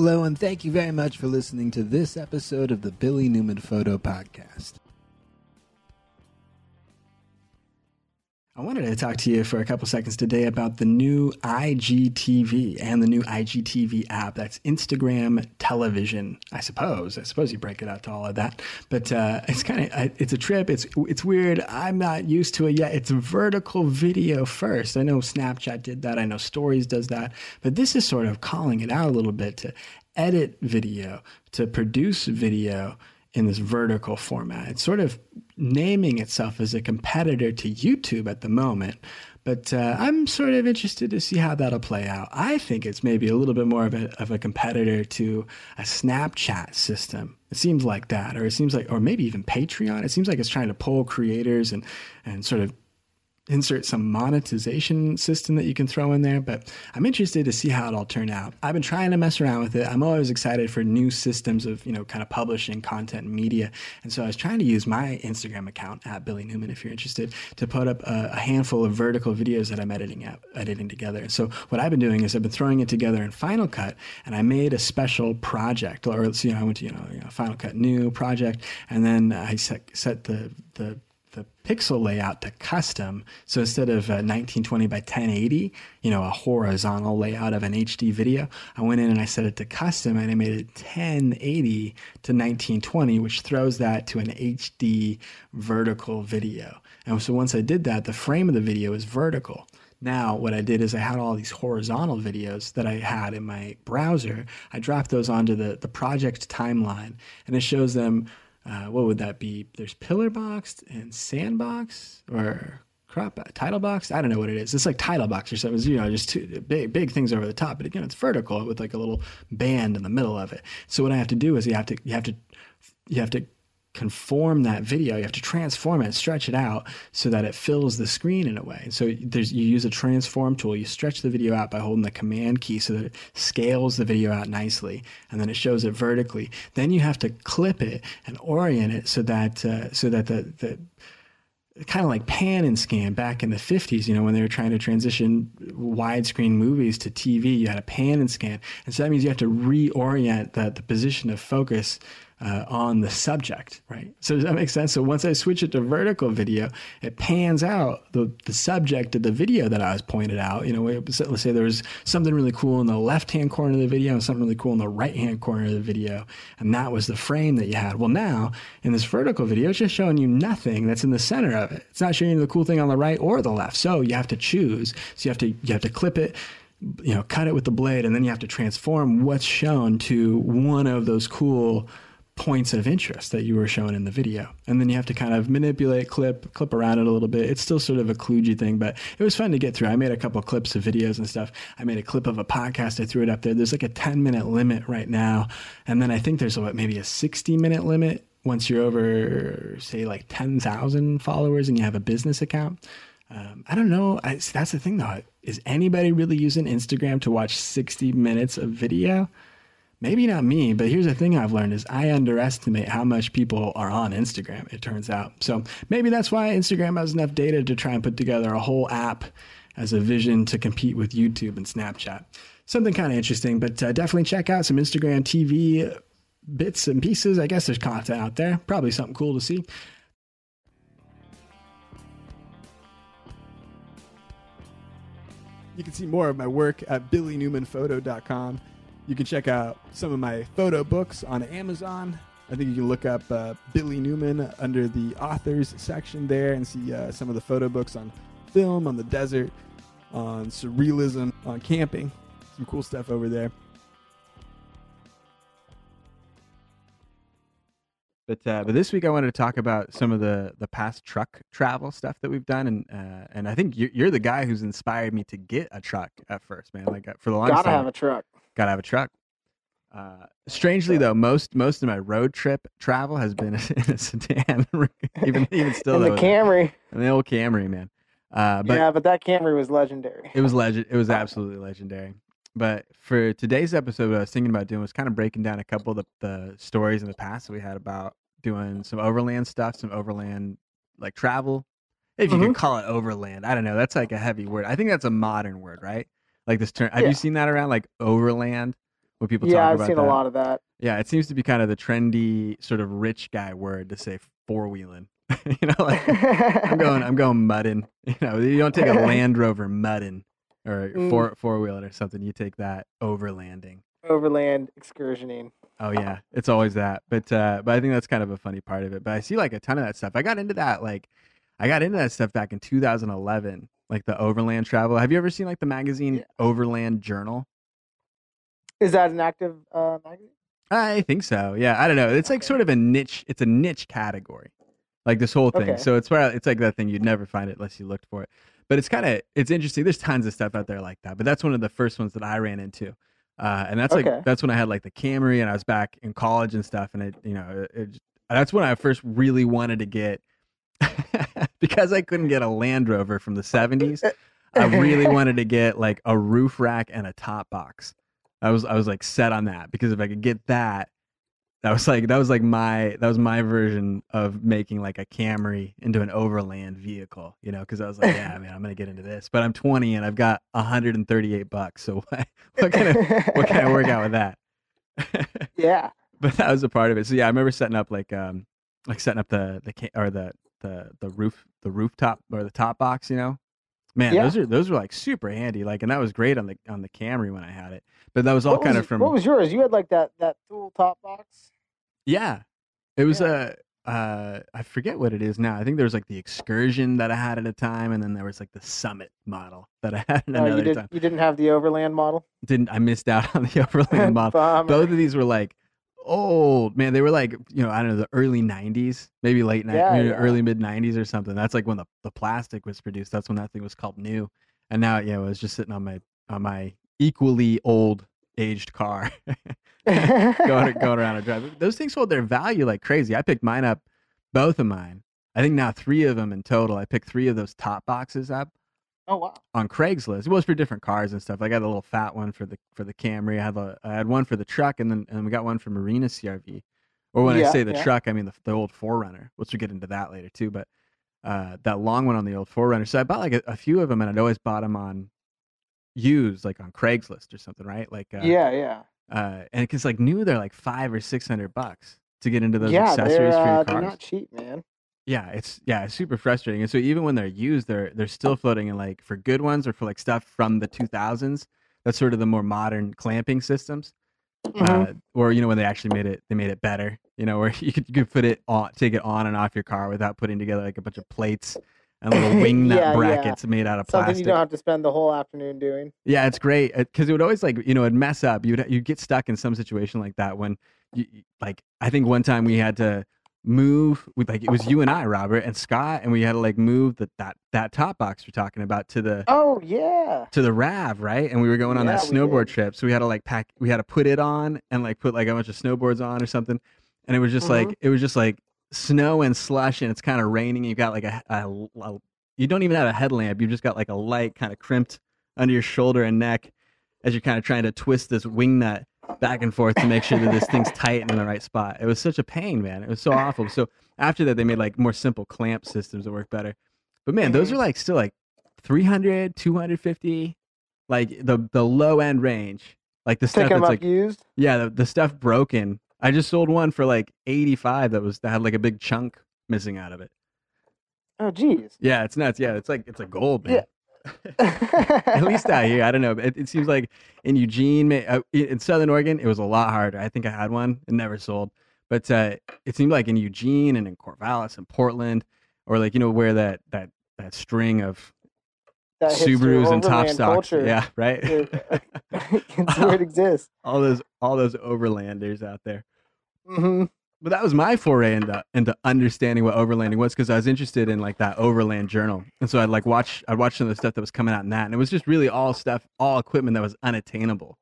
Hello, and thank you very much for listening to this episode of the Billy Newman Photo Podcast. I wanted to talk to you for a couple seconds today about the new IGTV and the new IGTV app. That's Instagram television, I suppose. I suppose you break it out to all of that, but uh, it's kind of it's a trip. It's it's weird. I'm not used to it yet. It's vertical video first. I know Snapchat did that. I know Stories does that, but this is sort of calling it out a little bit to edit video, to produce video in this vertical format. It's sort of naming itself as a competitor to YouTube at the moment. But uh, I'm sort of interested to see how that'll play out. I think it's maybe a little bit more of a, of a competitor to a Snapchat system. It seems like that, or it seems like, or maybe even Patreon. It seems like it's trying to pull creators and, and sort of insert some monetization system that you can throw in there, but I'm interested to see how it all turn out. I've been trying to mess around with it. I'm always excited for new systems of, you know, kind of publishing content and media. And so I was trying to use my Instagram account at Billy Newman, if you're interested, to put up a, a handful of vertical videos that I'm editing at, editing together. And so what I've been doing is I've been throwing it together in Final Cut and I made a special project or, you know, I went to, you know, you know Final Cut new project and then I set, set the, the the pixel layout to custom. So instead of uh, 1920 by 1080, you know, a horizontal layout of an HD video, I went in and I set it to custom and I made it 1080 to 1920, which throws that to an HD vertical video. And so once I did that, the frame of the video is vertical. Now, what I did is I had all these horizontal videos that I had in my browser. I dropped those onto the, the project timeline, and it shows them uh, what would that be? There's pillar boxed and sandbox or crop title box. I don't know what it is. It's like title box or something. It's, you know, just two big big things over the top. But again, it's vertical with like a little band in the middle of it. So what I have to do is you have to you have to you have to conform that video. You have to transform it, stretch it out so that it fills the screen in a way. So there's you use a transform tool. You stretch the video out by holding the command key so that it scales the video out nicely, and then it shows it vertically. Then you have to clip it and orient it so that uh, so that the the kind of like pan and scan back in the 50s, you know, when they were trying to transition widescreen movies to TV, you had a pan and scan. And so that means you have to reorient the, the position of focus uh, on the subject, right? So does that make sense? So once I switch it to vertical video, it pans out the, the subject of the video that I was pointed out. You know, let's say there was something really cool in the left hand corner of the video and something really cool in the right hand corner of the video, and that was the frame that you had. Well, now in this vertical video, it's just showing you nothing that's in the center of it. It's not showing you the cool thing on the right or the left. So you have to choose. So you have to you have to clip it you know, cut it with the blade, and then you have to transform what's shown to one of those cool points of interest that you were shown in the video. And then you have to kind of manipulate, clip, clip around it a little bit. It's still sort of a kludgy thing, but it was fun to get through. I made a couple of clips of videos and stuff. I made a clip of a podcast. I threw it up there. There's like a 10 minute limit right now. And then I think there's what, maybe a 60 minute limit once you're over, say, like 10,000 followers and you have a business account. Um, I don't know. I, that's the thing though. Is anybody really using Instagram to watch 60 minutes of video? Maybe not me, but here's the thing I've learned is I underestimate how much people are on Instagram, it turns out. So maybe that's why Instagram has enough data to try and put together a whole app as a vision to compete with YouTube and Snapchat. Something kind of interesting, but uh, definitely check out some Instagram TV bits and pieces. I guess there's content out there, probably something cool to see. You can see more of my work at billynewmanphoto.com. You can check out some of my photo books on Amazon. I think you can look up uh, Billy Newman under the authors section there and see uh, some of the photo books on film, on the desert, on surrealism, on camping. Some cool stuff over there. But uh, but this week I wanted to talk about some of the the past truck travel stuff that we've done, and uh, and I think you're, you're the guy who's inspired me to get a truck at first, man. Like uh, for the longest Gotta time, have a truck. Gotta have a truck. Uh, strangely though, most most of my road trip travel has been in a sedan, even even still In the though, Camry. in the old Camry, man. Uh, but yeah, but that Camry was legendary. it was legend. It was absolutely legendary. But for today's episode, what I was thinking about doing was kind of breaking down a couple of the, the stories in the past that we had about doing some overland stuff, some overland like travel. If you Mhm. can call it overland, I don't know. That's like a heavy word. I think that's a modern word, right? Like this term. Have Yeah. you seen that around? Like overland, when people talk about. yeah, I've seen that. a lot of that. Yeah, it seems to be kind of the trendy sort of rich guy word to say four wheeling. you know, like I'm going, I'm going mudding. You know, you don't take a Land Rover mudding or Mm. four four wheeling or something. You take that overlanding. overland excursioning. Oh yeah, it's always that. But uh, but I think that's kind of a funny part of it. But I see like a ton of that stuff. I got into that like, I got into that stuff back in 2011, like the overland travel. Have you ever seen like the magazine Yeah. Overland Journal? Is that an active uh, magazine? I think so. Yeah, I don't know. It's like sort of a niche. It's a niche category, like this whole thing. Okay. So it's where it's like that thing you'd never find it unless you looked for it. But it's kind of it's interesting. There's tons of stuff out there like that. But that's one of the first ones that I ran into, uh, and that's like Okay. that's when I had like the Camry and I was back in college and stuff. And it you know it, it, that's when I first really wanted to get because I couldn't get a Land Rover from the 70s. I really wanted to get like a roof rack and a top box. I was I was like set on that because if I could get that, that was like that was like my that was my version of making like a Camry into an overland vehicle, you know, because I was like, yeah, man, I'm gonna get into this. But I'm 20 and I've got 138 bucks, so what what can I what can I work out with that? yeah. but that was a part of it. So yeah, I remember setting up like um like setting up the the or the the the roof the rooftop or the top box, you know. Man, Yeah. those are those were like super handy. Like, and that was great on the on the Camry when I had it. But that was all What kind was, of from What was yours? You had like that that dual top box. yeah. It was Yeah. a uh I forget what it is now. I think there was like the excursion that I had at a time, and then there was like the summit model that I had Oh, you another did. time. You didn't have the overland model. Didn't I missed out on the overland model? Both of these were like old man they were like you know i don't know the early 90s maybe late ni- Yeah, yeah. early mid 90s or something. That's like when the, the plastic was produced. That's when that thing was called new. And now yeah it was just sitting on my on my equally old aged car going, going around a drive those things hold their value like crazy. I picked mine up both of mine. I think now three of them in total. I picked three of those top boxes up oh wow. on Craigslist. It was for different cars and stuff. I got a little fat one for the for the Camry. I had a, I had one for the truck, and then and we got one for Marina CRV. Or when I say the yeah. truck, I mean the, the old 4Runner. Which we'll get into that later too. But uh, that long one on the old 4Runner. So I bought like a, a few of them, and I'd always bought them on used, like on Craigslist or something, right? Like uh, yeah, yeah. uh, and because like new, they're like five or six hundred bucks to get into those yeah, accessories for your uh, they're not cheap, man. Yeah, it's yeah, it's super frustrating. And so even when they're used, they're they're still floating in like for good ones or for like stuff from the 2000s. That's sort of the more modern clamping systems. Mhm. Uh, or you know when they actually made it, they made it better. You know where you could you could put it on, take it on and off your car without putting together like a bunch of plates and little wing nut Yeah, yeah. brackets made out of Something plastic. you don't have to spend the whole afternoon doing. Yeah, it's great because it would always like you know it'd mess up. You'd you get stuck in some situation like that when you- like I think one time we had to move with like it was you and I, Robert and Scott, and we had to like move the, that that top box we're talking about to the Oh yeah. to the Rav, right? And we were going on that Yeah, we snowboard trip, so we had to like pack, we had to put it on and like put like a bunch of snowboards on or something, and it was just Mhm. like it was just like snow and slush, and it's kind of raining. You got like a, a, a you don't even have a headlamp. You've just got like a light kind of crimped under your shoulder and neck as you're kind of trying to twist this wing nut back and forth to make sure that this thing's tight and in the right spot. It was such a pain, man. It was so awful. So after that, they made like more simple clamp systems that work better. But man, those Mhm. are like still like 300, 250, like the the low end range. Like the stuff that's like used. yeah, the, the stuff broken. I just sold one for like 85 that was that had like a big chunk missing out of it. Oh geez. Yeah, it's nuts. Yeah, it's like it's a gold, man. Yeah. At least out here, I don't know. It, it seems like in Eugene, uh, in Southern Oregon, it was a lot harder. I think I had one; it never sold. But uh, it seemed like in Eugene and in Corvallis and Portland, or like you know where that that that string of That Subarus and top stocks, yeah, right. is- it's where it exists. all those all those overlanders out there. hmm But that was my foray into into understanding what overlanding was because I was interested in like that overland journal, and so I'd like watch I'd watch some of the stuff that was coming out in that, and it was just really all stuff, all equipment that was unattainable.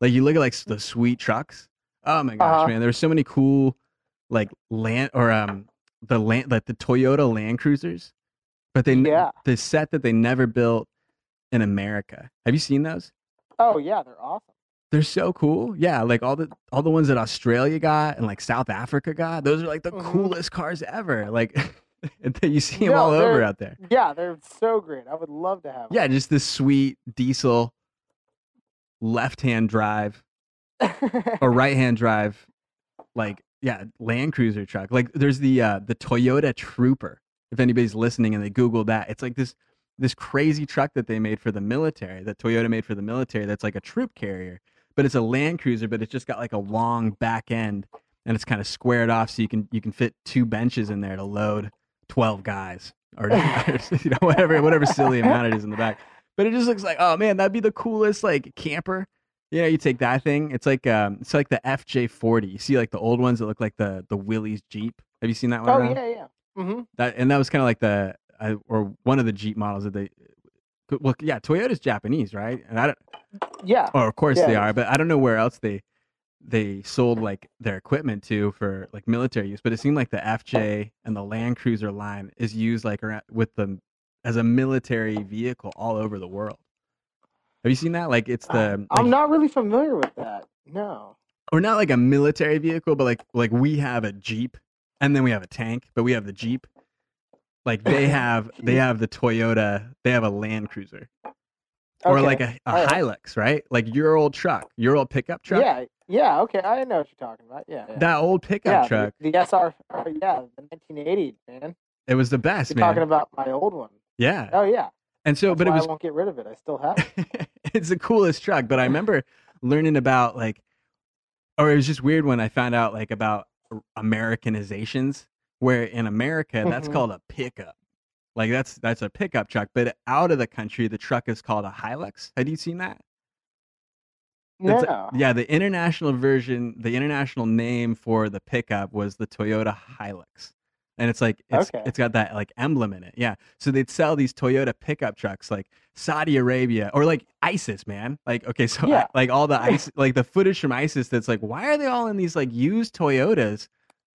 Like you look at like the sweet trucks. Oh my gosh, Uh-huh. man! There's so many cool like land or um the land like the Toyota Land Cruisers, but they Yeah. the set that they never built in America. Have you seen those? Oh yeah, they're awesome. They're so cool. Yeah, like all the all the ones that Australia got and like South Africa got. Those are like the Mhm. coolest cars ever. Like you see them No, all over out there. Yeah, they're so great. I would love to have. Yeah, just this sweet diesel left-hand drive a right hand drive, like yeah, Land Cruiser truck. Like there's the uh, the Toyota Trooper. If anybody's listening and they Google that, it's like this this crazy truck that they made for the military, that Toyota made for the military. That's like a troop carrier, but it's a Land Cruiser, but it's just got like a long back end and it's kind of squared off so you can you can fit two benches in there to load 12 guys or you know whatever whatever silly amount it is in the back. But it just looks like oh man that'd be the coolest like camper. You know you take that thing it's like um it's like the fj40 you see like the old ones that look like the the willys jeep? Have you seen that one oh around? yeah, yeah. hmm that and that was kind of like the uh, or one of the jeep models that they well yeah toyota's japanese right and i don't Yeah. Oh, of course Yeah, they are, but I don't know where else they they sold like their equipment to for like military use. But it seemed like the FJ and the Land Cruiser line is used like around, with them as a military vehicle all over the world. Have you seen that? Like it's the I'm not really familiar with that. No. or not like a military vehicle, but like like we have a Jeep and then we have a tank, but we have the Jeep. Like they have they have the Toyota, they have a Land Cruiser. Or like a, a Hilux, right? Like your old truck, your old pickup truck. Yeah. Yeah. Okay. I know what you're talking about. Yeah. yeah. That old pickup yeah, truck. The, the SR. uh, Yeah. The 1980 man. It was the best, You're man. talking about my old one. yeah. Oh yeah. And so, That's but it was I won't get rid of it. I still have it. it's the coolest truck. But I remember learning about like, or it was just weird when I found out like about Americanizations, where in America that's Mhm. called a pickup. Like that's that's a pickup truck, but out of the country the truck is called a Hilux. Had you seen that? No. That's- yeah, the international version, the international name for the pickup was the Toyota Hilux. And it's like it's Okay. it's got that like emblem in it. Yeah. So they'd sell these Toyota pickup trucks like Saudi Arabia or like ISIS, man. Like okay, so Yeah. like all the ISIS like the footage from ISIS that's like why are they all in these like used Toyotas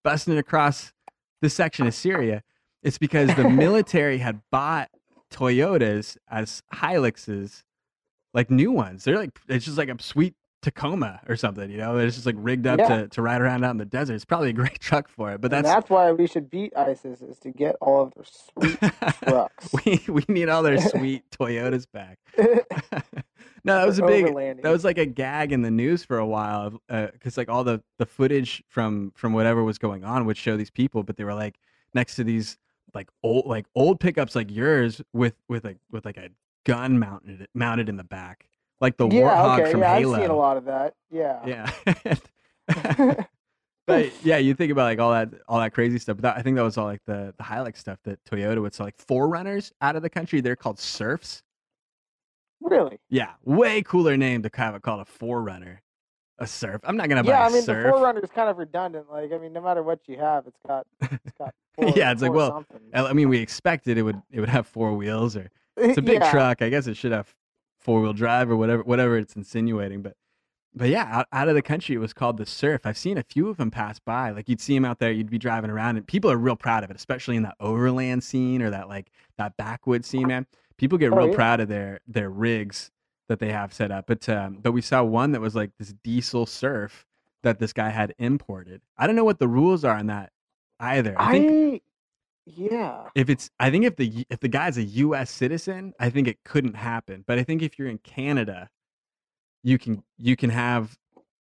busting across this section of Syria? It's because the military had bought Toyotas as Hiluxes like new ones. They're like it's just like a sweet Tacoma or something, you know. It's just like rigged up Yeah. to, to ride around out in the desert. It's probably a great truck for it, but And that's, that's why we should beat ISIS is to get all of their sweet trucks. we we need all their sweet Toyotas back. No, that was a big Overlanding. that was like a gag in the news for a while because uh, like all the the footage from from whatever was going on would show these people, but they were like next to these like old like old pickups like yours with with like with like a gun mounted mounted in the back, like the yeah, warthog okay, from yeah, Halo. I've seen a lot of that. Yeah. Yeah. but yeah, you think about like all that all that crazy stuff. But that, I think that was all like the the Hilux stuff that Toyota would sell. Like 4Runners out of the country, they're called Surfs. Really? Yeah, way cooler name to have it called a 4Runner, a Surf. I'm not gonna buy Yeah, I mean Surf. the 4Runner is kind of redundant. Like, I mean, no matter what you have, it's got it's got. Four, Yeah, it's like, well, something. I mean, we expected it would it would have four wheels or it's a big Yeah. truck. I guess it should have four wheel drive or whatever whatever it's insinuating. But but yeah, out, out of the country, it was called the Surf. I've seen a few of them pass by. Like you'd see them out there, you'd be driving around, and people are real proud of it, especially in that overland scene or that like that backwoods scene. Man, people get Oh, real yeah. proud of their their rigs that they have set up. But um, but we saw one that was like this diesel Surf that this guy had imported. I don't know what the rules are on that either. I think I yeah. if it's i think if the if the guy's a us citizen i think it couldn't happen but i think if you're in canada you can you can have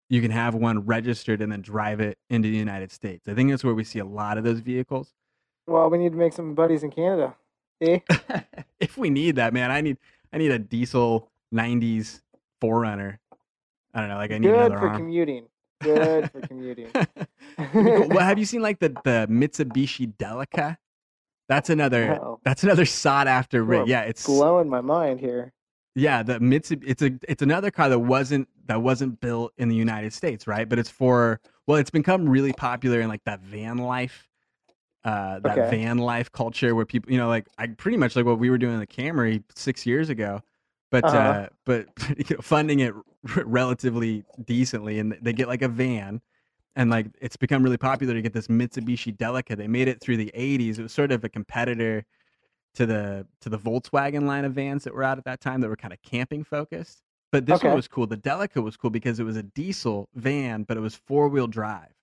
you can have one registered and then drive it into the united states i think that's where we see a lot of those vehicles Well, we need to make some buddies in Canada. Eh? if we need that man i need i need a diesel 90s 4Runner i don't know like i need Good another for arm commuting. Good for commuting. well have you seen like the the mitsubishi delica that's another No. that's another sought after rig yeah it's Blowing my mind here. Yeah, the Mitsubishi. It's a it's another car that wasn't that wasn't built in the United States, right? But it's for well, it's become really popular in like that van life, uh, that Okay. van life culture where people, you know, like I pretty much like what we were doing in the Camry six years ago, but Uh-huh. uh, but you know, funding it r- relatively decently, and they get like a van. And like it's become really popular to get this Mitsubishi Delica. They made it through the '80s. It was sort of a competitor to the to the Volkswagen line of vans that were out at that time that were kind of camping focused. But this one was cool. The Delica was cool because it was a diesel van, but it was four wheel drive.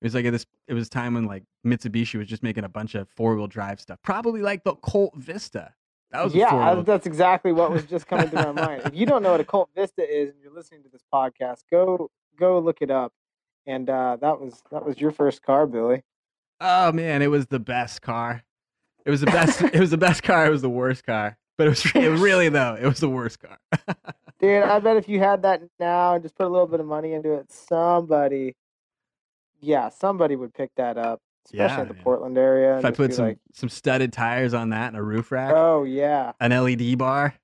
It was like at this. It was time when like Mitsubishi was just making a bunch of four wheel drive stuff, probably like the Colt Vista. That was yeah, I- that's exactly what was just coming through my mind. If you don't know what a Colt Vista is and you're listening to this podcast, go go look it up. And uh, that was that was your first car, Billy. Oh man, it was the best car. It was the best. it was the best car. It was the worst car. But it was, it was really though. It was the worst car. Dude, I bet if you had that now and just put a little bit of money into it, somebody, yeah, somebody would pick that up, especially Yeah, in the man. Portland area. if I put some like, some studded tires on that and a roof rack, oh yeah, an LED bar.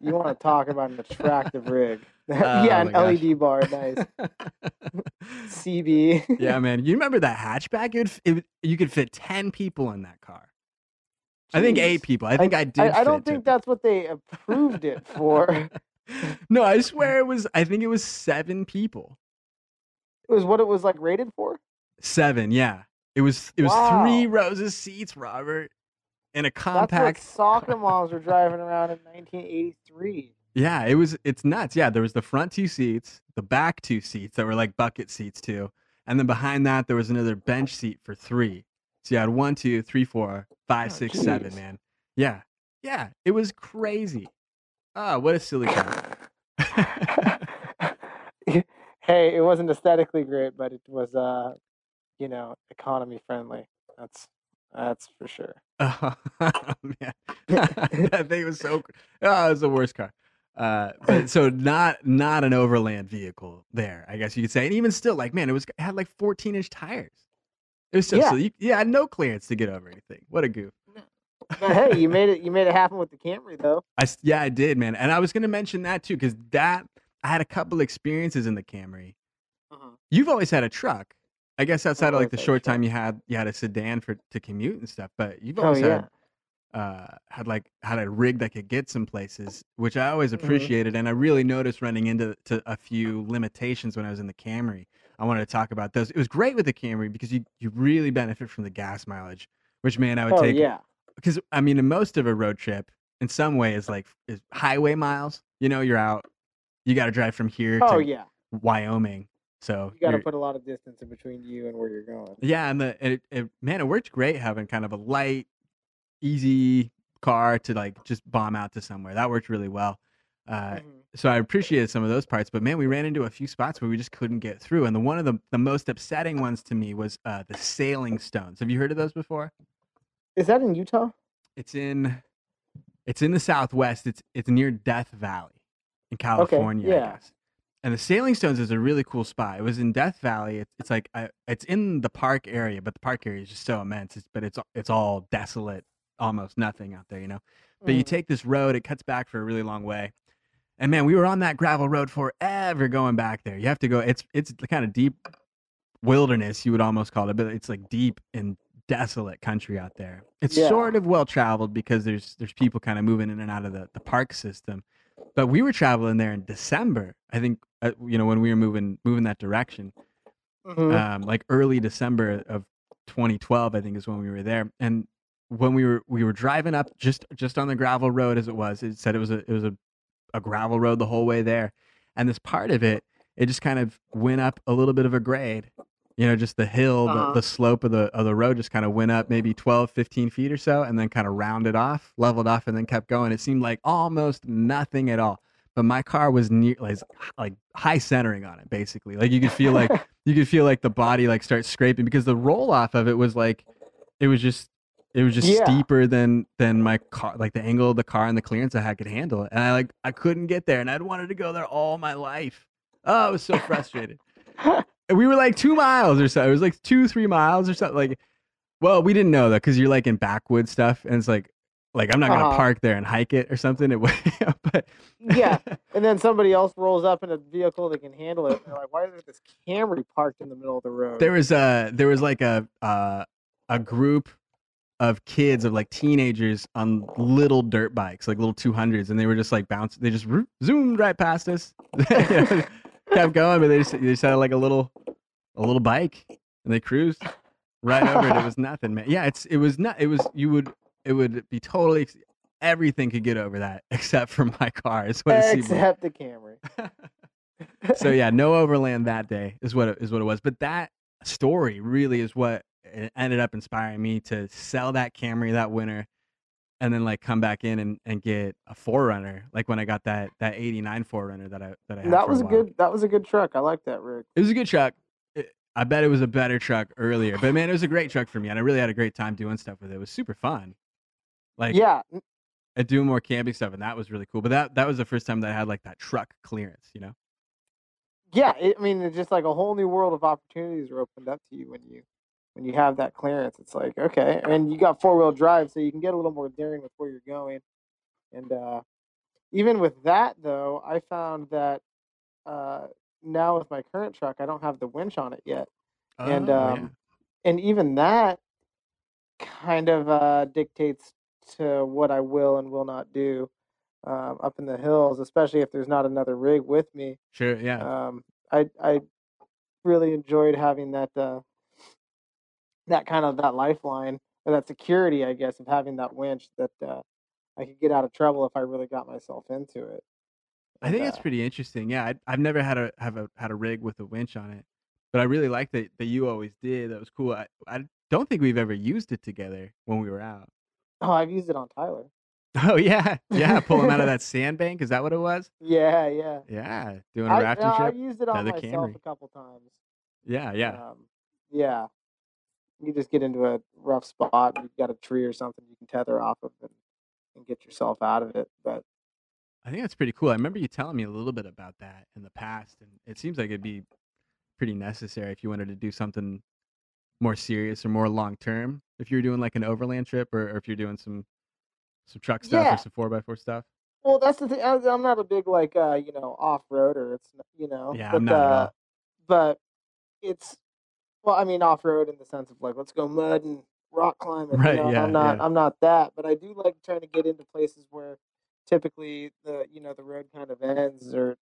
you want to talk about an attractive rig? Oh, yeah, an gosh. LED bar, nice. CB. yeah, man. You remember that hatchback? It, it, you could fit ten people in that car. I think eight people. I think I, did. I, I don't think that's what they approved it for. no, I swear it was. I think it was seven people. It was what it was like rated for. Seven, yeah. It was. It was Wow. three rows of seats, Robert, in a compact. That's what soccer moms were driving around in 1983. Yeah, it was. It's nuts. Yeah, there was the front two seats, the back two seats that were like bucket seats too, and then behind that there was another bench seat for three. So you had one, two, three, four, five, Oh, six, seven. jeez. Man, yeah, yeah. It was crazy. Oh, what a silly car. hey, it wasn't aesthetically great, but it was, uh, you know, economy friendly. That's that's for sure. Oh man, that thing was so. Oh, it was the worst car. Uh, but so not not an overland vehicle there, I guess you could say. And even still, like man, it was it had like 14 inch tires. It was so Yeah. so you, yeah, no clearance to get over anything. What a goof. But hey, you made it. You made it happen with the Camry, though. I yeah, I did, man. And I was gonna mention that too, because that I had a couple experiences in the Camry. You've always had a truck. I guess outside of like the short time you had you had a sedan for to commute and stuff, but you've Oh always yeah. had uh had like had a rig that could get some places, which I always Mhm. appreciated, and I really noticed running into to a few limitations when I was in the Camry. I wanted to talk about those. It was great with the Camry because you you really benefit from the gas mileage, which man I would Oh take yeah. because I mean, in most of a road trip, in some way, is like is highway miles. You know, you're out, you got to drive from here Oh to yeah. Wyoming. So You got to put a lot of distance in between you and where you're going. yeah, and the it, it man, it worked great having kind of a light, easy car to like just bomb out to somewhere. That worked really well. Uh, Mhm. so I appreciated some of those parts, but man, we ran into a few spots where we just couldn't get through. And the one of the the most upsetting ones to me was uh, the sailing stones. Have you heard of those before? Is that in Utah? It's in it's in the southwest. It's it's near Death Valley in California, I yeah. guess. And the Sailing Stones is a really cool spot. It was in Death Valley. It's, it's like I, it's in the park area, but the park area is just so immense. It's, but it's it's all desolate, almost nothing out there, you know. But you Mhm. take this road, it cuts back for a really long way. And man, we were on that gravel road forever going back there. You have to go. It's it's the kind of deep wilderness you would almost call it, but it's like deep and desolate country out there. It's Yeah. sort of well traveled because there's there's people kind of moving in and out of the, the park system. But we were traveling there in December. I think uh, you know when we were moving moving that direction Mhm. um, like early December of 2012, I think is when we were there. And when we were we were driving up just just on the gravel road as it was, it said it was a it was a, a gravel road the whole way there. And this part of it, it just kind of went up a little bit of a grade. You know, just the hill, Uh-huh. the, the slope of the of the road just kind of went up maybe 12, 15 feet or so, and then kind of rounded off, leveled off, and then kept going. It seemed like almost nothing at all. But my car was near like, like high centering on it, basically. Like you could feel like you could feel like the body like start scraping because the roll off of it was like it was just it was just Yeah. steeper than than my car like the angle of the car and the clearance I had could handle it and I like I couldn't get there and I'd wanted to go there all my life oh I was so frustrated we were like two miles or so it was like two three miles or something like well we didn't know that because you're like in backwood stuff and it's like like I'm not gonna Uh-huh. park there and hike it or something it, but yeah. And then somebody else rolls up in a vehicle that can handle it. And they're like, "Why is there this Camry parked in the middle of the road?" there was a there was like a uh, a group of kids of like teenagers on little dirt bikes like little 200s and they were just like bouncing they just zoomed right past us kept going but they just, they just had like a little a little bike and they cruised right over it it was nothing man yeah it's it was not it was you would it would be totally everything could get over that except for my car is what it seemed like Except the Camry. so yeah, no overland that day is what it, is what it was. But that story really is what eh, ended up inspiring me to sell that Camry that winter, and then like come back in and, and get a 4Runner like when i got that that 89 4Runner that i that i had That was a while. good. That was a good truck. I like that rig. it was a good truck It- i bet it was a better truck earlier but man it was a great truck for me and i really had a great time doing stuff with it it was super fun like yeah, and doing more camping stuff and that was really cool but that that was the first time that i had like that truck clearance you know yeah. It, I mean, it's just like a whole new world of opportunities are opened up to you when you when you have that clearance. It's like okay, and you got four wheel drive, so you can get a little more daring with where you're going. And uh, even with that, though, I found that uh, now with my current truck, I don't have the winch on it yet. And, Oh, um, and even that kind of uh, dictates to what I will and will not do um, up in the hills, especially if there's not another rig with me. sure yeah Um, I I really enjoyed having that uh, that kind of that lifeline or that security, I guess, of having that winch that uh, I could get out of trouble if I really got myself into it. I think uh, pretty interesting. Yeah, I, I've never had a have a had a rig with a winch on it, but I really like that that you always did. That was cool. I, I don't think we've ever used it together when we were out. oh, I've used it on Tyler. Oh yeah, yeah. Pull him out of that sandbank. Is that what it was? Yeah, yeah. Yeah, doing a rafting no, I used it on Another myself Camry. a couple times. Yeah, yeah. Um, yeah. You just get into a rough spot, and you've got a tree or something you can tether off of and, and get yourself out of it. But I think that's pretty cool. I remember you telling me a little bit about that in the past, and it seems like it'd be pretty necessary if you wanted to do something more serious or more long term. If you're doing like an overland trip, or, or if you're doing some some truck stuff Yeah. or some four x four stuff. well, that's the thing. I, I'm not a big like uh, you know off roader. It's you know. Yeah, but, I'm not uh. But it's well, I mean off road in the sense of like let's go mud and rock climbing. Right, You know, yeah, I'm not. yeah. I'm not that. But I do like trying to get into places where typically the you know the road kind of ends or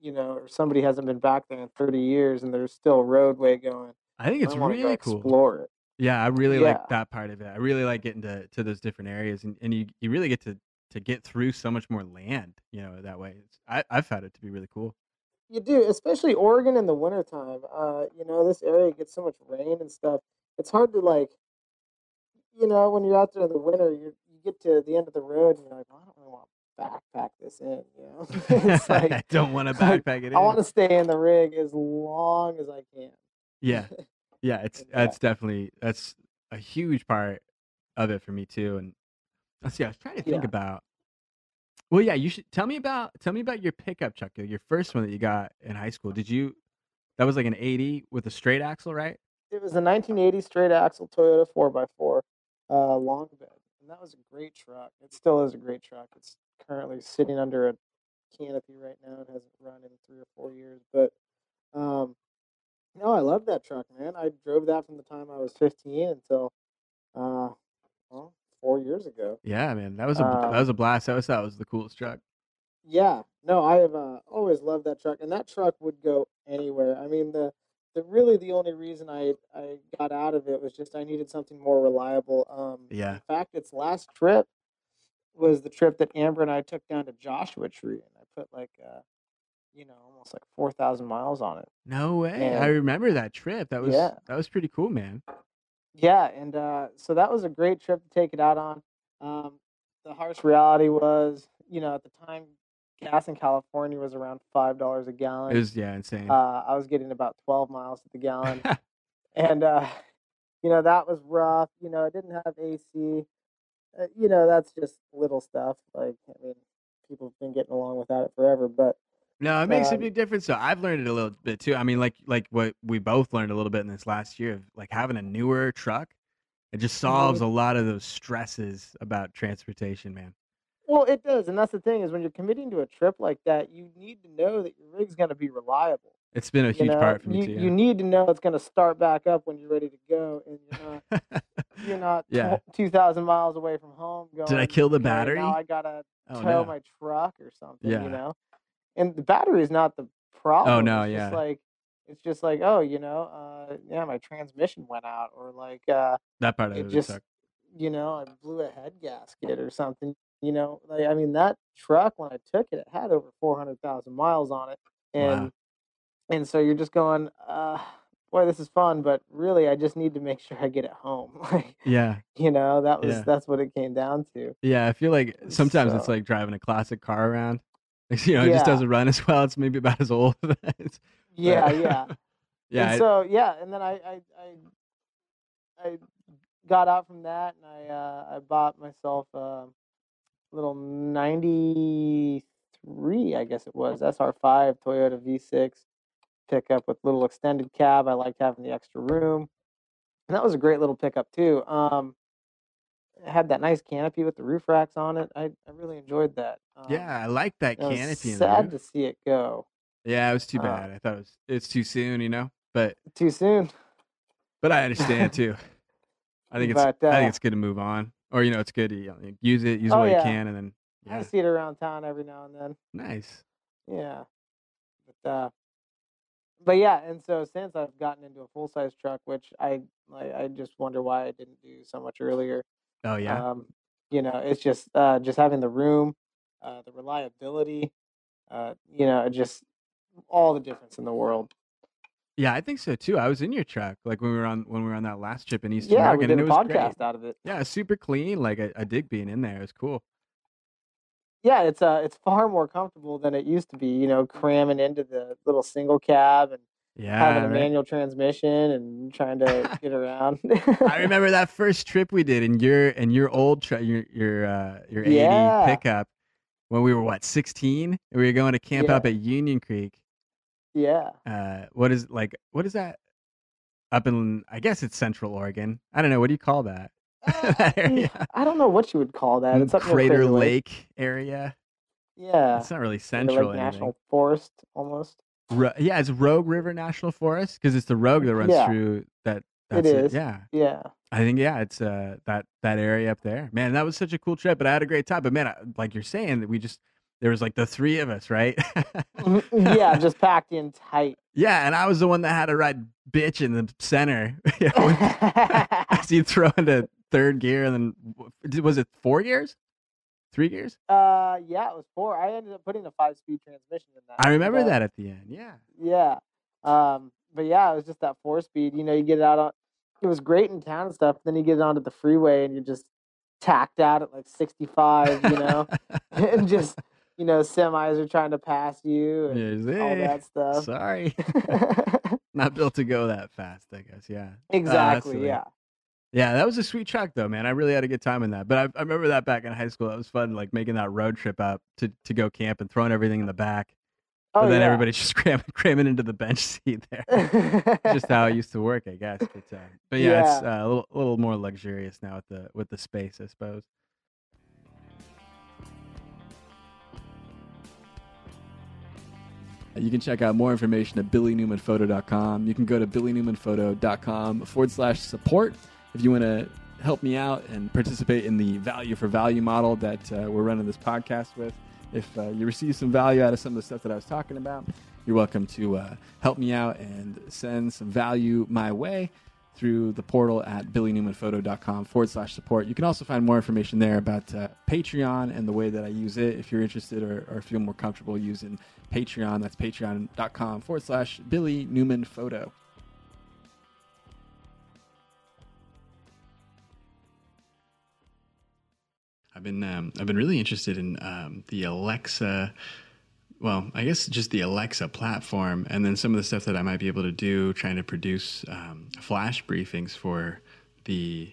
you know or somebody hasn't been back there in 30 years and there's still a roadway going. I think it's I really cool. Explore it. Yeah, I really like that part of it. I really like getting to, to those different areas, and, and you you really get to, to get through so much more land. You know that way. It's, I I've found it to be really cool. You do, especially Oregon in the wintertime. Uh, you know, this area gets so much rain and stuff. It's hard to like, you know, when you're out there in the winter, you you get to the end of the road and you're like, "Oh, I don't really want to backpack this in. You know, it's I don't want to like, backpack it I want to stay in the rig as long as I can. Yeah, yeah. It's that's definitely that's a huge part of it for me too. And let's see. I was trying to think Yeah. about. Well, yeah. You should tell me about tell me about your pickup truck, your first one that you got in high school. Did you? That was like an eighty with a straight axle, right? It was a 1980 straight axle Toyota 4x4 uh, long bed, and that was a great truck. It still is a great truck. It's currently sitting under a canopy right now. It hasn't run in three or four years, but um, no, I love that truck, man. I drove that from the time I was 15 until uh, well, four years ago. Yeah, man. That was a that Um, was a blast. I always thought it was the coolest truck. Yeah, no, I have uh, always loved that truck, and that truck would go anywhere. I mean, the the really the only reason I I got out of it was just I needed something more reliable. Um, Yeah. in fact, its last trip was the trip that Amber and I took down to Joshua Tree, and I put like uh, you know, almost like four thousand miles on it. No way. I remember that trip. That was yeah, that was pretty cool, man. Yeah, and uh, so that was a great trip to take it out on. Um, the harsh reality was, you know, at the time, gas in California was around five dollars a gallon. It was yeah, insane. Uh, I was getting about 12 miles to the gallon. And, uh, you know, that was rough. You know, it didn't have AC. Uh, you know, that's just little stuff. Like, I mean, people have been getting along without it forever. But, no, it makes a um, big difference. So I've learned it a little bit too. I mean, like like what we both learned a little bit in this last year of like having a newer truck. It just solves mhm. a lot of those stresses about transportation, man. well, it does. And that's the thing is when you're committing to a trip like that, you need to know that your rig's going to be reliable. It's been a You huge know, part for me you, too. you need to know it's going to start back up when you're ready to go. And you're not, you're not yeah. tw- 2,000 miles away from home Did I kill the okay, now battery? I got to Oh tow no. my truck or something, you Yeah. know. And the battery is not the problem. Oh no, It's yeah. like it's just like, oh, you know, uh yeah, my transmission went out or like uh That part of it just suck. you know, I blew a head gasket or something. You know, like I mean that truck when I took it, it had over 400,000 miles on it. Wow. And and so you're just going, uh boy, this is fun, but really, I just need to make sure I get it home. Like, Yeah. you know, that was Yeah. that's what it came down to. Yeah, I feel like sometimes it's like driving a classic car around. You know, it just doesn't run as well. It's maybe about as old. Yeah, yeah. yeah. and so yeah, and then I I I, I got out from that, and I uh, I bought myself a little '93, I guess it was SR5 Toyota V6 pickup with little extended cab. I liked having the extra room, and that was a great little pickup too. Um, had that nice canopy with the roof racks on it. I I really enjoyed that. Um, yeah, I like that it canopy sad to see it go Yeah, it was too uh, bad. I thought it was it's too soon, you know. But too soon. but I understand too. I think it's But, I uh, think it's good to move on, or you know, it's good to you know, use it, use it Oh, while yeah. you can, and then I yeah, see it around town every now and then. nice. Yeah. But uh but yeah, and so since I've gotten into a full size truck, which I like I just wonder why I didn't do so much earlier. Oh yeah, Um, you know, it's just uh just having the room, uh the reliability, uh, you know, just all the difference in the world. yeah, I think so too. I was in your truck like when we were on when we were on that last trip in Eastern Yeah, we did and a it was podcast great. out of it. Yeah, super clean. Like I, I dig being in there. It was cool. Yeah, it's uh it's far more comfortable than it used to be, you know, cramming into the little single cab and Yeah, having a right? manual transmission and trying to get around. I remember that first trip we did in your in your old truck, your your uh, your eighty Yeah. pickup when we were what sixteen. We were going to camp Yeah. up at Union Creek. Yeah. Uh, what is like what is that? Up in I guess it's Central Oregon. I don't know. What do you call that? that area. I don't know what you would call that. It's up Crater Lake. Lake area. Yeah. It's not really central. Anything. National Forest almost. Ro- yeah, it's Rogue River National Forest because it's the Rogue that runs Yeah. through that. It That's is. Yeah, Yeah. I think yeah, it's uh that that area up there. Man, that was such a cool trip, but I had a great time. But man, I, like you're saying, that we just there was like the three of us, right? Mhm. yeah, just packed in tight. yeah, and I was the one that had to ride bitch in the center. You know, when- as you throw into third gear, and then was it four gears, three gears? uh yeah, it was four. I ended up putting a five speed transmission in that. I remember but, that at the end. Yeah, Yeah. Um but yeah, it was just that four speed. You know, you get it out on it was great in town and stuff, then you get it onto the freeway and you're just tacked out at like sixty five, you know. and just you know, semis are trying to pass you and Yes, all eh, that stuff. Sorry, not built to go that fast. I guess. Yeah. exactly, silly. yeah. Yeah, that was a sweet truck though, man. I really had a good time in that. But I, I remember that back in high school. That was fun, like making that road trip up to, to go camp and throwing everything in the back. Oh but then yeah. everybody's just cramming, cramming into the bench seat there. just how it used to work, I guess. But, uh, but yeah, it's uh, a little, a little more luxurious now with the with the space, I suppose. You can check out more information at billynewmanphoto.com. You can go to billynewmanphoto.com forward slash support if you want to help me out and participate in the value for value model that uh, we're running this podcast with. If uh, you receive some value out of some of the stuff that I was talking about, you're welcome to uh, help me out and send some value my way through the portal at billynewmanphoto.com forward slash support. You can also find more information there about uh, Patreon and the way that I use it if you're interested or, or feel more comfortable using Patreon. That's patreon.com forward slash Billy Newman Photo. I've been um, I've been really interested in um, the Alexa well, I guess just the Alexa platform, and then some of the stuff that I might be able to do, trying to produce um, flash briefings for the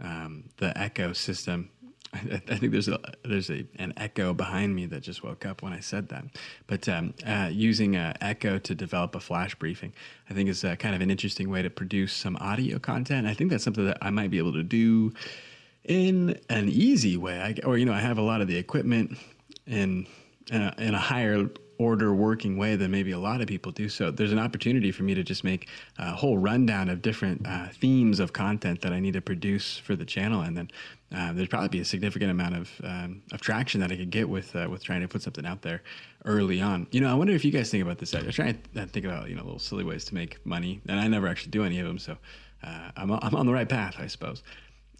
um, the Echo system. I, I think there's a there's a, an Echo behind me that just woke up when I said that. But um, uh, using uh, Echo to develop a flash briefing, I think is uh, kind of an interesting way to produce some audio content. I think that's something that I might be able to do in an easy way. I, or you know, I have a lot of the equipment and in a, in a higher order working way than maybe a lot of people do. So there's an opportunity for me to just make a whole rundown of different uh, themes of content that I need to produce for the channel, and then uh, there'd probably be a significant amount of um, of traction that I could get with uh, with trying to put something out there early on. You know, I wonder if you guys think about this. I try to think about you know little silly ways to make money, and I never actually do any of them. So uh, I'm I'm on the right path, I suppose.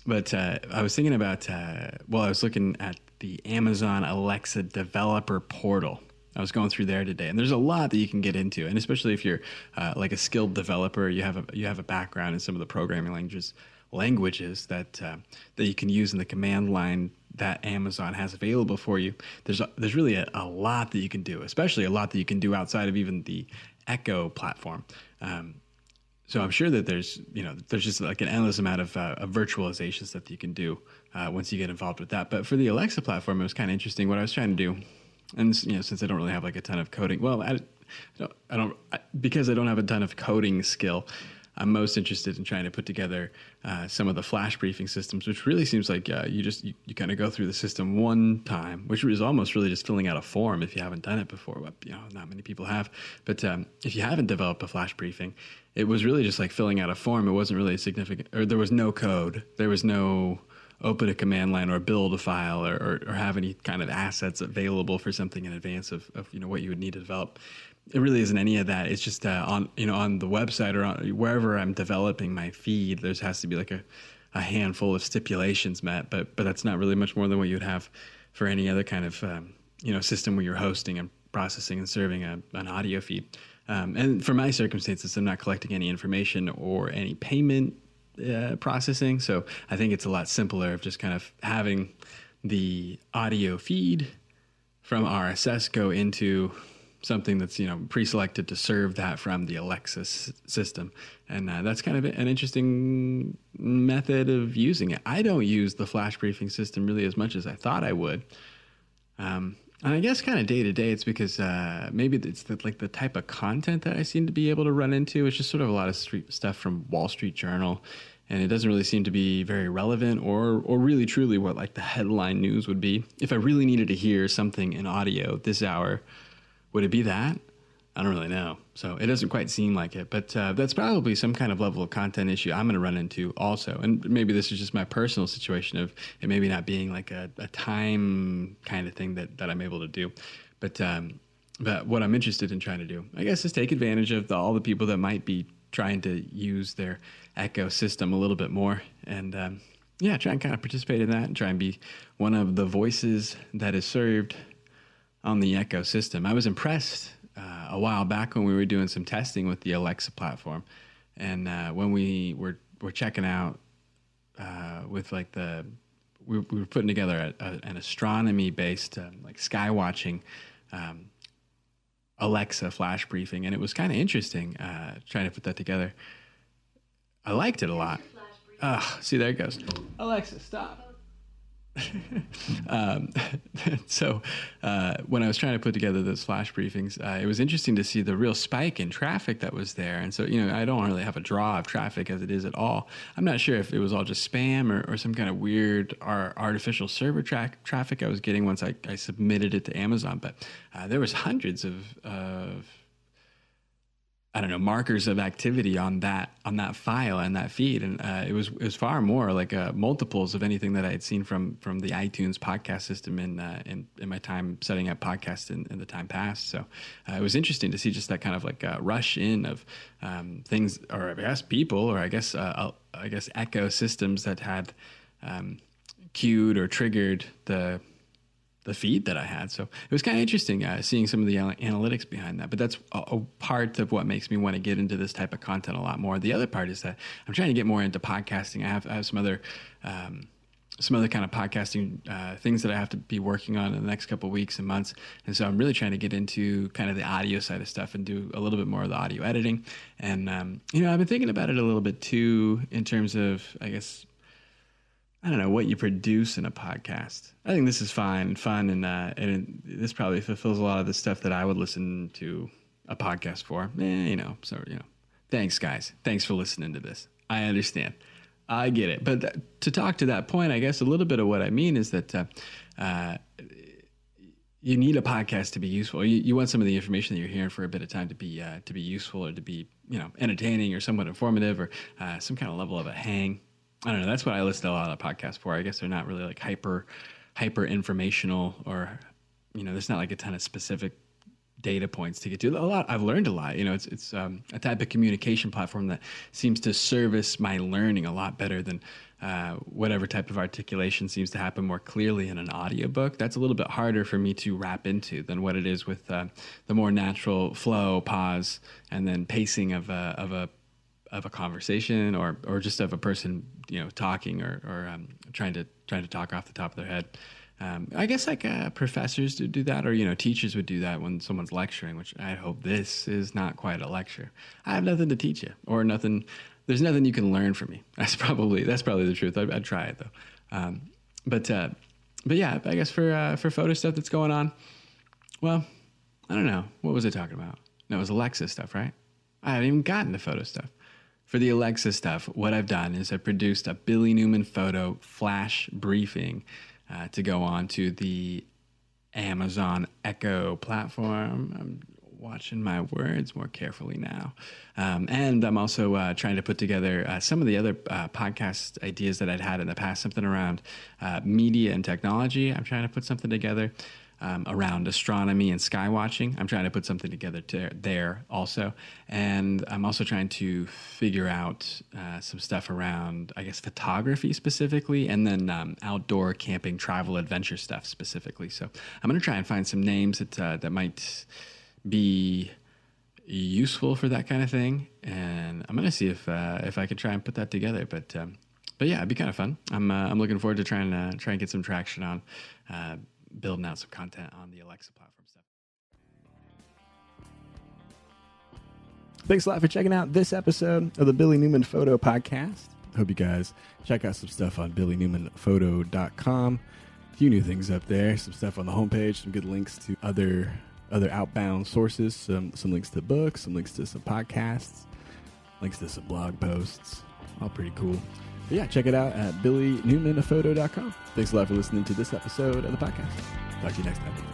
But uh, I was thinking about, uh, well, I was looking at the Amazon Alexa developer portal. I was going through there today, and there's a lot that you can get into, and especially if you're uh, like a skilled developer, you have a you have a background in some of the programming languages languages that uh, that you can use in the command line that Amazon has available for you. There's a, there's really a, a, lot that you can do, especially a lot that you can do outside of even the Echo platform. Um, so I'm sure that there's you know there's just like an endless amount of, uh, of virtualizations that you can do uh, once you get involved with that. But for the Alexa platform, it was kind of interesting. What I was trying to do, and you know since I don't really have like a ton of coding, well I, I don't, I don't I, because I don't have a ton of coding skill. I'm most interested in trying to put together uh, some of the flash briefing systems, which really seems like uh, you just you, you kind of go through the system one time, which is almost really just filling out a form if you haven't done it before. But you know, not many people have. But um, if you haven't developed a flash briefing, it was really just like filling out a form. It wasn't really significant, or there was no code. There was no open a command line or build a file or, or, or have any kind of assets available for something in advance of, of you know what you would need to develop it really isn't any of that. It's just uh, on you know on the website or on, wherever I'm developing my feed. There has to be like a, a handful of stipulations met, but but that's not really much more than what you'd have for any other kind of um, you know system where you're hosting and processing and serving a, an audio feed. Um, and for my circumstances, I'm not collecting any information or any payment uh, processing, so I think it's a lot simpler of just kind of having the audio feed from RSS go into something that's you know pre-selected to serve that from the Alexa system, and uh, that's kind of an interesting method of using it. I don't use the flash briefing system really as much as I thought I would. Um, and I guess kind of day to day, it's because uh, maybe it's the, like the type of content that I seem to be able to run into. It's just sort of a lot of street stuff from Wall Street Journal, and it doesn't really seem to be very relevant or or really truly what like the headline news would be. If I really needed to hear something in audio this hour, would it be that? I don't really know. So it doesn't quite seem like it, but uh, that's probably some kind of level of content issue I'm going to run into also. And maybe this is just my personal situation of it maybe not being like a, a time kind of thing that, that I'm able to do. But, um, but what I'm interested in trying to do, I guess, is take advantage of the, all the people that might be trying to use their Echo system a little bit more. And um, yeah, try and kind of participate in that and try and be one of the voices that is served on the Echo system. I was impressed uh, a while back when we were doing some testing with the Alexa platform, and uh, when we were were checking out uh, with like the we, we, were putting together a, a, an astronomy based um, like sky watching. Um, Alexa flash briefing, and it was kind of interesting uh, trying to put that together. I liked it a lot. Ah, see there it goes. Alexa, stop. um, so uh, when I was trying to put together those flash briefings, uh, it was interesting to see the real spike in traffic that was there. And so, you know, I don't really have a draw of traffic as it is at all. I'm not sure if it was all just spam or, or some kind of weird artificial server tra- traffic I was getting once I, I submitted it to Amazon. But uh, there was hundreds of, of I don't know markers of activity on that on that file and that feed, and uh, it was it was far more like uh, multiples of anything that I had seen from from the iTunes podcast system in uh, in, in, my time setting up podcasts in, in the time past. So uh, it was interesting to see just that kind of like rush in of um, things, or I guess people, or I guess uh, I guess ecosystems that had um, queued or triggered the the feed that I had. So it was kind of interesting uh, seeing some of the analytics behind that. But that's a, a, part of what makes me want to get into this type of content a lot more. The other part is that I'm trying to get more into podcasting. I have, I have some other. Um, some other kind of podcasting uh, things that I have to be working on in the next couple weeks and months, and so I'm really trying to get into kind of the audio side of stuff and do a little bit more of the audio editing. And um, you know, I've been thinking about it a little bit too in terms of, I guess, I don't know what you produce in a podcast. I think this is fine, fun, and uh, and it, this probably fulfills a lot of the stuff that I would listen to a podcast for. Eh, you know, so you know, thanks guys, thanks for listening to this. I understand, I get it. But th- to talk to that point, I guess a little bit of what I mean is that. Uh, uh, you need a podcast to be useful. You, you, want some of the information that you're hearing for a bit of time to be uh, to be useful or to be you know entertaining or somewhat informative or uh, some kind of level of a hang. I don't know. That's what I listen to a lot of podcasts for. I guess they're not really like hyper, hyper informational or, you know, there's not like a ton of specific data points to get to. A lot I've learned a lot. You know, it's it's um, a type of communication platform that seems to service my learning a lot better than uh, whatever type of articulation seems to happen more clearly in an audiobook. That's a little bit harder for me to wrap into than what it is with uh, the more natural flow, pause, and then pacing of a, of a of a conversation or or just of a person you know talking or or um, trying to trying to talk off the top of their head. Um, I guess like uh, professors do do that, or you know, teachers would do that when someone's lecturing. Which I hope this is not quite a lecture. I have nothing to teach you, or nothing. There's nothing you can learn from me. That's probably that's probably the truth. I'd, I'd try it though. Um, but uh, but yeah, I guess for uh, for photo stuff that's going on. Well, I don't know. What was I talking about? No, it was Alexa stuff, right? I haven't even gotten the photo stuff. For the Alexa stuff, what I've done is I've produced a Billy Newman photo flash briefing uh, to go on to the Amazon Echo platform. I'm watching my words more carefully now. Um, and I'm also uh, trying to put together uh, some of the other uh, podcast ideas that I'd had in the past, something around uh, media and technology. I'm trying to put something together um, around astronomy and sky watching. I'm trying to put something together to, there also. And I'm also trying to figure out uh, some stuff around, I guess, photography specifically, and then um, outdoor camping, travel, adventure stuff specifically. So I'm going to try and find some names that, uh, that might be useful for that kind of thing. And I'm going to see if, uh, if I can try and put that together. But, um, but yeah, it'd be kind of fun. I'm, uh, I'm looking forward to trying to try and get some traction on uh, building out some content on the Alexa platform stuff. Thanks a lot for checking out this episode of the Billy Newman Photo Podcast. Hope you guys check out some stuff on billynewmanphoto.com. A few new things up there, some stuff on the homepage, some good links to other other outbound sources, some some links to books, some links to some podcasts, links to some blog posts. All pretty cool. Yeah, check it out at billynewmanphoto.com. Thanks a lot for listening to this episode of the podcast. Talk to you next time.